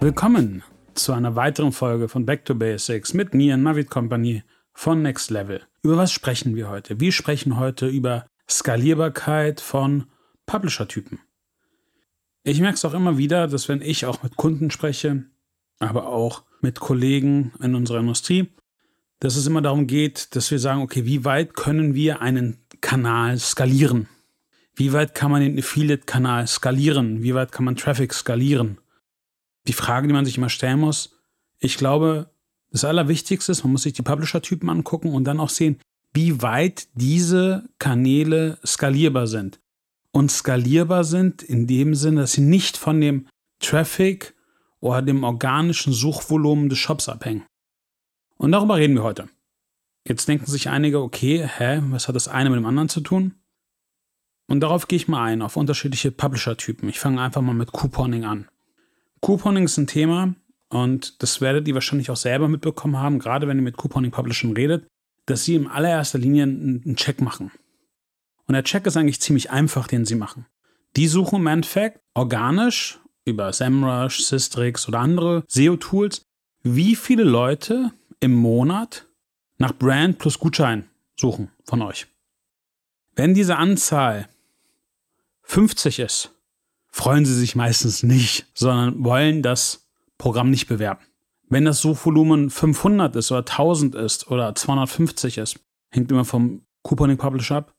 Willkommen zu einer weiteren Folge von Back to Basics mit mir, Navid Company von Next Level. Über was sprechen wir heute? Wir sprechen heute über Skalierbarkeit von Publisher-Typen. Ich merke es auch immer wieder, dass wenn ich auch mit Kunden spreche, aber auch mit Kollegen in unserer Industrie, dass es immer darum geht, dass wir sagen, okay, wie weit können wir einen Kanal skalieren? Wie weit kann man den Affiliate-Kanal skalieren? Wie weit kann man Traffic skalieren? Die Frage, die man sich immer stellen muss, ich glaube, das Allerwichtigste ist, man muss sich die Publisher-Typen angucken und dann auch sehen, wie weit diese Kanäle skalierbar sind. Und skalierbar sind in dem Sinne, dass sie nicht von dem Traffic oder dem organischen Suchvolumen des Shops abhängen. Und darüber reden wir heute. Jetzt denken sich einige, okay, hä, was hat das eine mit dem anderen zu tun? Und darauf gehe ich mal ein, auf unterschiedliche Publisher-Typen. Ich fange einfach mal mit Couponing an. Couponing ist ein Thema und das werdet ihr wahrscheinlich auch selber mitbekommen haben, gerade wenn ihr mit Couponing-Publishern redet, dass sie in allererster Linie einen Check machen. Und der Check ist eigentlich ziemlich einfach, den sie machen. Die suchen im Endeffekt organisch über SEMrush, Systrix oder andere SEO-Tools, wie viele Leute im Monat nach Brand plus Gutschein suchen von euch. Wenn diese Anzahl 50 ist, freuen sie sich meistens nicht, sondern wollen das Programm nicht bewerben. Wenn das Suchvolumen 500 ist oder 1000 ist oder 250 ist, hängt immer vom Couponing Publisher ab,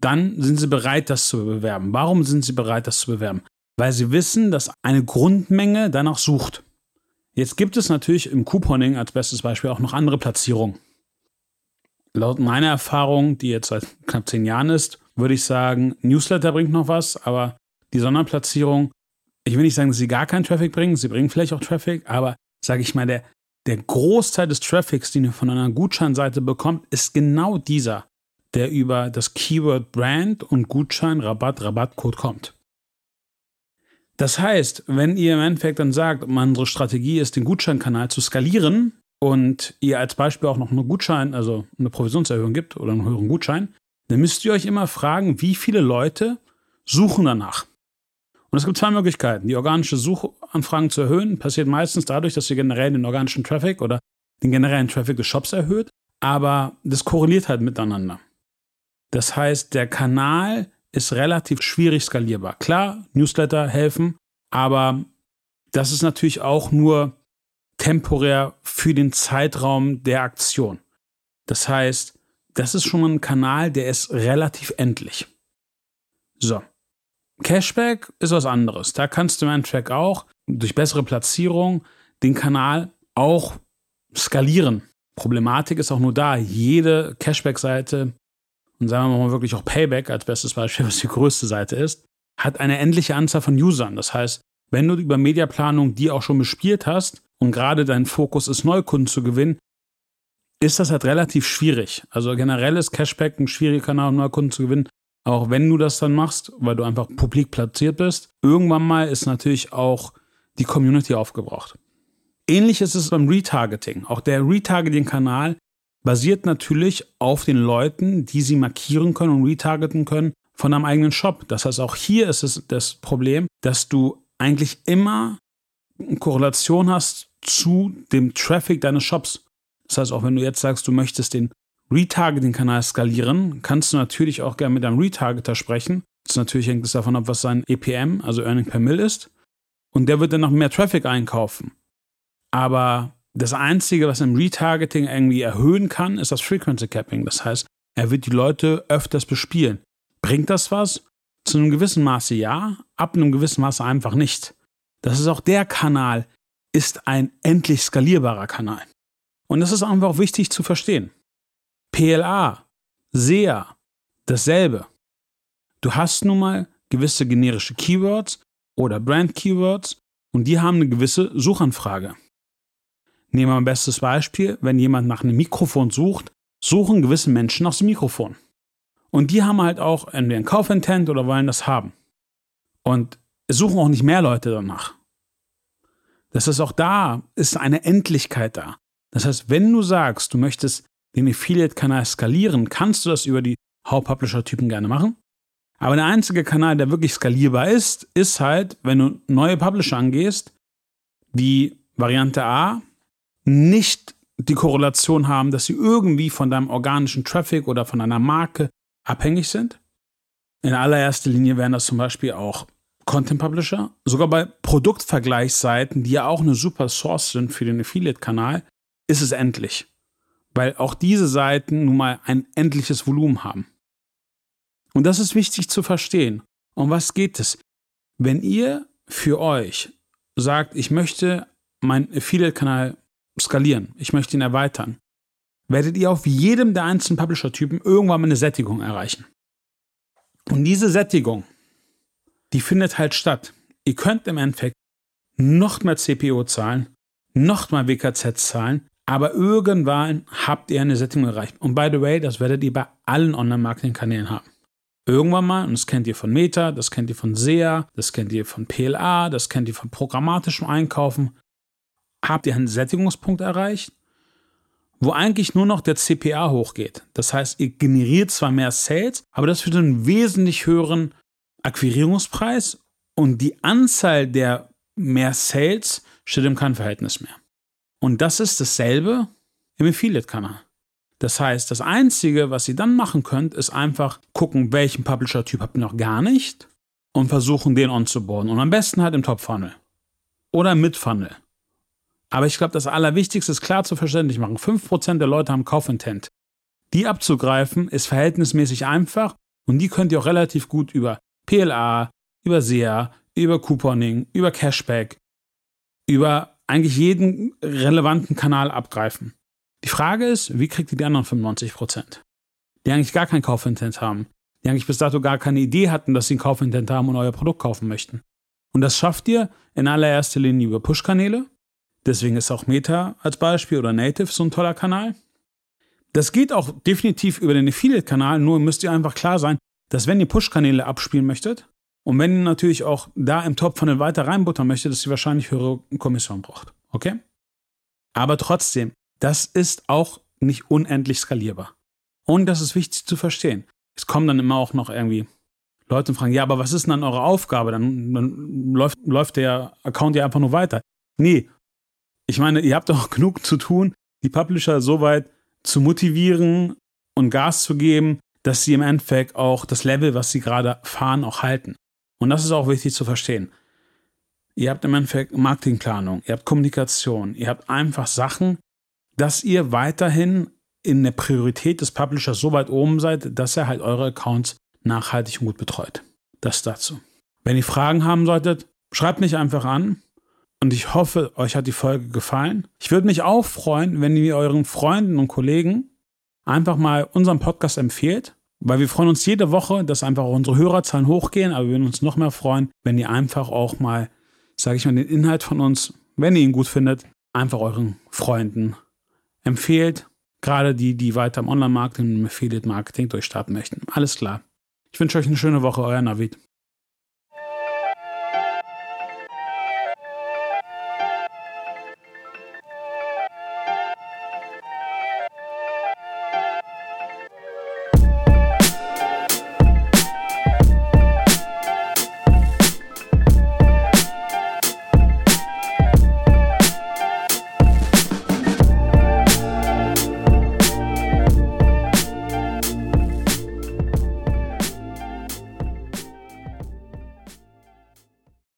dann sind sie bereit, das zu bewerben. Warum sind sie bereit, das zu bewerben? Weil sie wissen, dass eine Grundmenge danach sucht. Jetzt gibt es natürlich im Couponing als bestes Beispiel auch noch andere Platzierungen. Laut meiner Erfahrung, die jetzt seit knapp zehn Jahren ist, würde ich sagen, Newsletter bringt noch was, aber die Sonderplatzierung, ich will nicht sagen, dass sie gar keinen Traffic bringen, sie bringen vielleicht auch Traffic, aber sage ich mal, der, der Großteil des Traffics, den ihr von einer Gutscheinseite bekommt, ist genau dieser, der über das Keyword Brand und Gutschein, Rabatt, Rabattcode kommt. Das heißt, wenn ihr im Endeffekt dann sagt, unsere Strategie ist, den Gutscheinkanal zu skalieren und ihr als Beispiel auch noch eine Gutschein, also eine Provisionserhöhung gibt oder einen höheren Gutschein, dann müsst ihr euch immer fragen, wie viele Leute suchen danach. Und es gibt zwei Möglichkeiten. Die organische Suchanfragen zu erhöhen passiert meistens dadurch, dass ihr generell den organischen Traffic oder den generellen Traffic des Shops erhöht, aber das korreliert halt miteinander. Das heißt, der Kanal ist relativ schwierig skalierbar. Klar, Newsletter helfen, aber das ist natürlich auch nur temporär für den Zeitraum der Aktion. Das heißt, das ist schon ein Kanal, der ist relativ endlich. So. Cashback ist was anderes. Da kannst du im Endeffekt auch durch bessere Platzierung den Kanal auch skalieren. Problematik ist auch nur da. Jede Cashback-Seite und sagen wir mal wirklich auch Payback als bestes Beispiel, was die größte Seite ist, hat eine endliche Anzahl von Usern. Das heißt, wenn du über Mediaplanung die auch schon bespielt hast und gerade dein Fokus ist, Neukunden zu gewinnen, ist das halt relativ schwierig. Also generell ist Cashback ein schwieriger Kanal, um Neukunden zu gewinnen. Auch wenn du das dann machst, weil du einfach publik platziert bist, irgendwann mal ist natürlich auch die Community aufgebraucht. Ähnlich ist es beim Retargeting. Auch der Retargeting-Kanal basiert natürlich auf den Leuten, die sie markieren können und retargeten können von einem eigenen Shop. Das heißt, auch hier ist es das Problem, dass du eigentlich immer eine Korrelation hast zu dem Traffic deines Shops. Das heißt, auch wenn du jetzt sagst, du möchtest den Retargeting-Kanal skalieren, kannst du natürlich auch gerne mit einem Retargeter sprechen. Das natürlich hängt es davon ab, was sein EPM, also Earning per Mill ist. Und der wird dann noch mehr Traffic einkaufen. Aber das Einzige, was im Retargeting irgendwie erhöhen kann, ist das Frequency Capping. Das heißt, er wird die Leute öfters bespielen. Bringt das was? Zu einem gewissen Maße ja, ab einem gewissen Maße einfach nicht. Das ist auch der Kanal, ist ein endlich skalierbarer Kanal. Und das ist einfach auch wichtig zu verstehen. PLA, SEA, dasselbe. Du hast nun mal gewisse generische Keywords oder Brand Keywords und die haben eine gewisse Suchanfrage. Nehmen wir ein bestes Beispiel, wenn jemand nach einem Mikrofon sucht, suchen gewisse Menschen nach dem Mikrofon. Und die haben halt auch entweder ein Kaufintent oder wollen das haben. Und es suchen auch nicht mehr Leute danach. Das ist auch da, ist eine Endlichkeit da. Das heißt, wenn du sagst, du möchtest den Affiliate-Kanal skalieren, kannst du das über die Hauptpublisher-Typen gerne machen. Aber der einzige Kanal, der wirklich skalierbar ist, ist halt, wenn du neue Publisher angehst, wie Variante A nicht die Korrelation haben, dass sie irgendwie von deinem organischen Traffic oder von einer Marke abhängig sind. In allererster Linie wären das zum Beispiel auch Content Publisher. Sogar bei Produktvergleichsseiten, die ja auch eine super Source sind für den Affiliate-Kanal, ist es endlich. Weil auch diese Seiten nun mal ein endliches Volumen haben. Und das ist wichtig zu verstehen. Um was geht es? Wenn ihr für euch sagt, ich möchte meinen Affiliate-Kanal skalieren, ich möchte ihn erweitern, werdet ihr auf jedem der einzelnen Publisher-Typen irgendwann mal eine Sättigung erreichen. Und diese Sättigung, die findet halt statt. Ihr könnt im Endeffekt noch mehr CPO zahlen, noch mal WKZ zahlen, aber irgendwann habt ihr eine Sättigung erreicht. Und by the way, das werdet ihr bei allen Online-Marketing-Kanälen haben. Irgendwann mal, und das kennt ihr von Meta, das kennt ihr von SEA, das kennt ihr von PLA, das kennt ihr von programmatischem Einkaufen, habt ihr einen Sättigungspunkt erreicht, wo eigentlich nur noch der CPA hochgeht. Das heißt, ihr generiert zwar mehr Sales, aber das für einen wesentlich höheren Akquirierungspreis und die Anzahl der mehr Sales steht im kein Verhältnis mehr. Und das ist dasselbe im Affiliate-Kanal. Das heißt, das Einzige, was ihr dann machen könnt, ist einfach gucken, welchen Publisher-Typ habt ihr noch gar nicht und versuchen, den onzuboarden. Und am besten halt im Top-Funnel oder Mid-Funnel. Aber ich glaube, das Allerwichtigste ist klar zu verständlich machen. 5% der Leute haben Kaufintent. Die abzugreifen ist verhältnismäßig einfach und die könnt ihr auch relativ gut über PLA, über SEA, über Couponing, über Cashback, über eigentlich jeden relevanten Kanal abgreifen. Die Frage ist, wie kriegt ihr die anderen 95 Prozent? Die eigentlich gar kein Kaufintent haben, die eigentlich bis dato gar keine Idee hatten, dass sie ein Kaufintent haben und euer Produkt kaufen möchten. Und das schafft ihr in allererster Linie über Push-Kanäle. Deswegen ist auch Meta als Beispiel oder Native so ein toller Kanal. Das geht auch definitiv über den Affiliate-Kanal, nur müsst ihr einfach klar sein, dass wenn ihr Push-Kanäle abspielen möchtet und wenn ihr natürlich auch da im Top-Funnel weiter reinbuttern möchtet, dass ihr wahrscheinlich höhere Kommission braucht. Okay? Aber trotzdem, das ist auch nicht unendlich skalierbar. Und das ist wichtig zu verstehen. Es kommen dann immer auch noch irgendwie Leute und fragen, ja, aber was ist denn dann eure Aufgabe? Dann, dann läuft, läuft der Account ja einfach nur weiter. Nee, ich meine, ihr habt doch genug zu tun, die Publisher so weit zu motivieren und Gas zu geben, dass sie im Endeffekt auch das Level, was sie gerade fahren, auch halten. Und das ist auch wichtig zu verstehen. Ihr habt im Endeffekt Marketingplanung, ihr habt Kommunikation, ihr habt einfach Sachen, dass ihr weiterhin in der Priorität des Publishers so weit oben seid, dass er halt eure Accounts nachhaltig und gut betreut. Das dazu. Wenn ihr Fragen haben solltet, schreibt mich einfach an. Und ich hoffe, euch hat die Folge gefallen. Ich würde mich auch freuen, wenn ihr euren Freunden und Kollegen einfach mal unseren Podcast empfehlt, weil wir freuen uns jede Woche, dass einfach unsere Hörerzahlen hochgehen, aber wir würden uns noch mehr freuen, wenn ihr einfach auch mal, sage ich mal, den Inhalt von uns, wenn ihr ihn gut findet, einfach euren Freunden empfehlt, gerade die, die weiter im Online-Marketing im Affiliate-Marketing durchstarten möchten. Alles klar. Ich wünsche euch eine schöne Woche, euer Navid.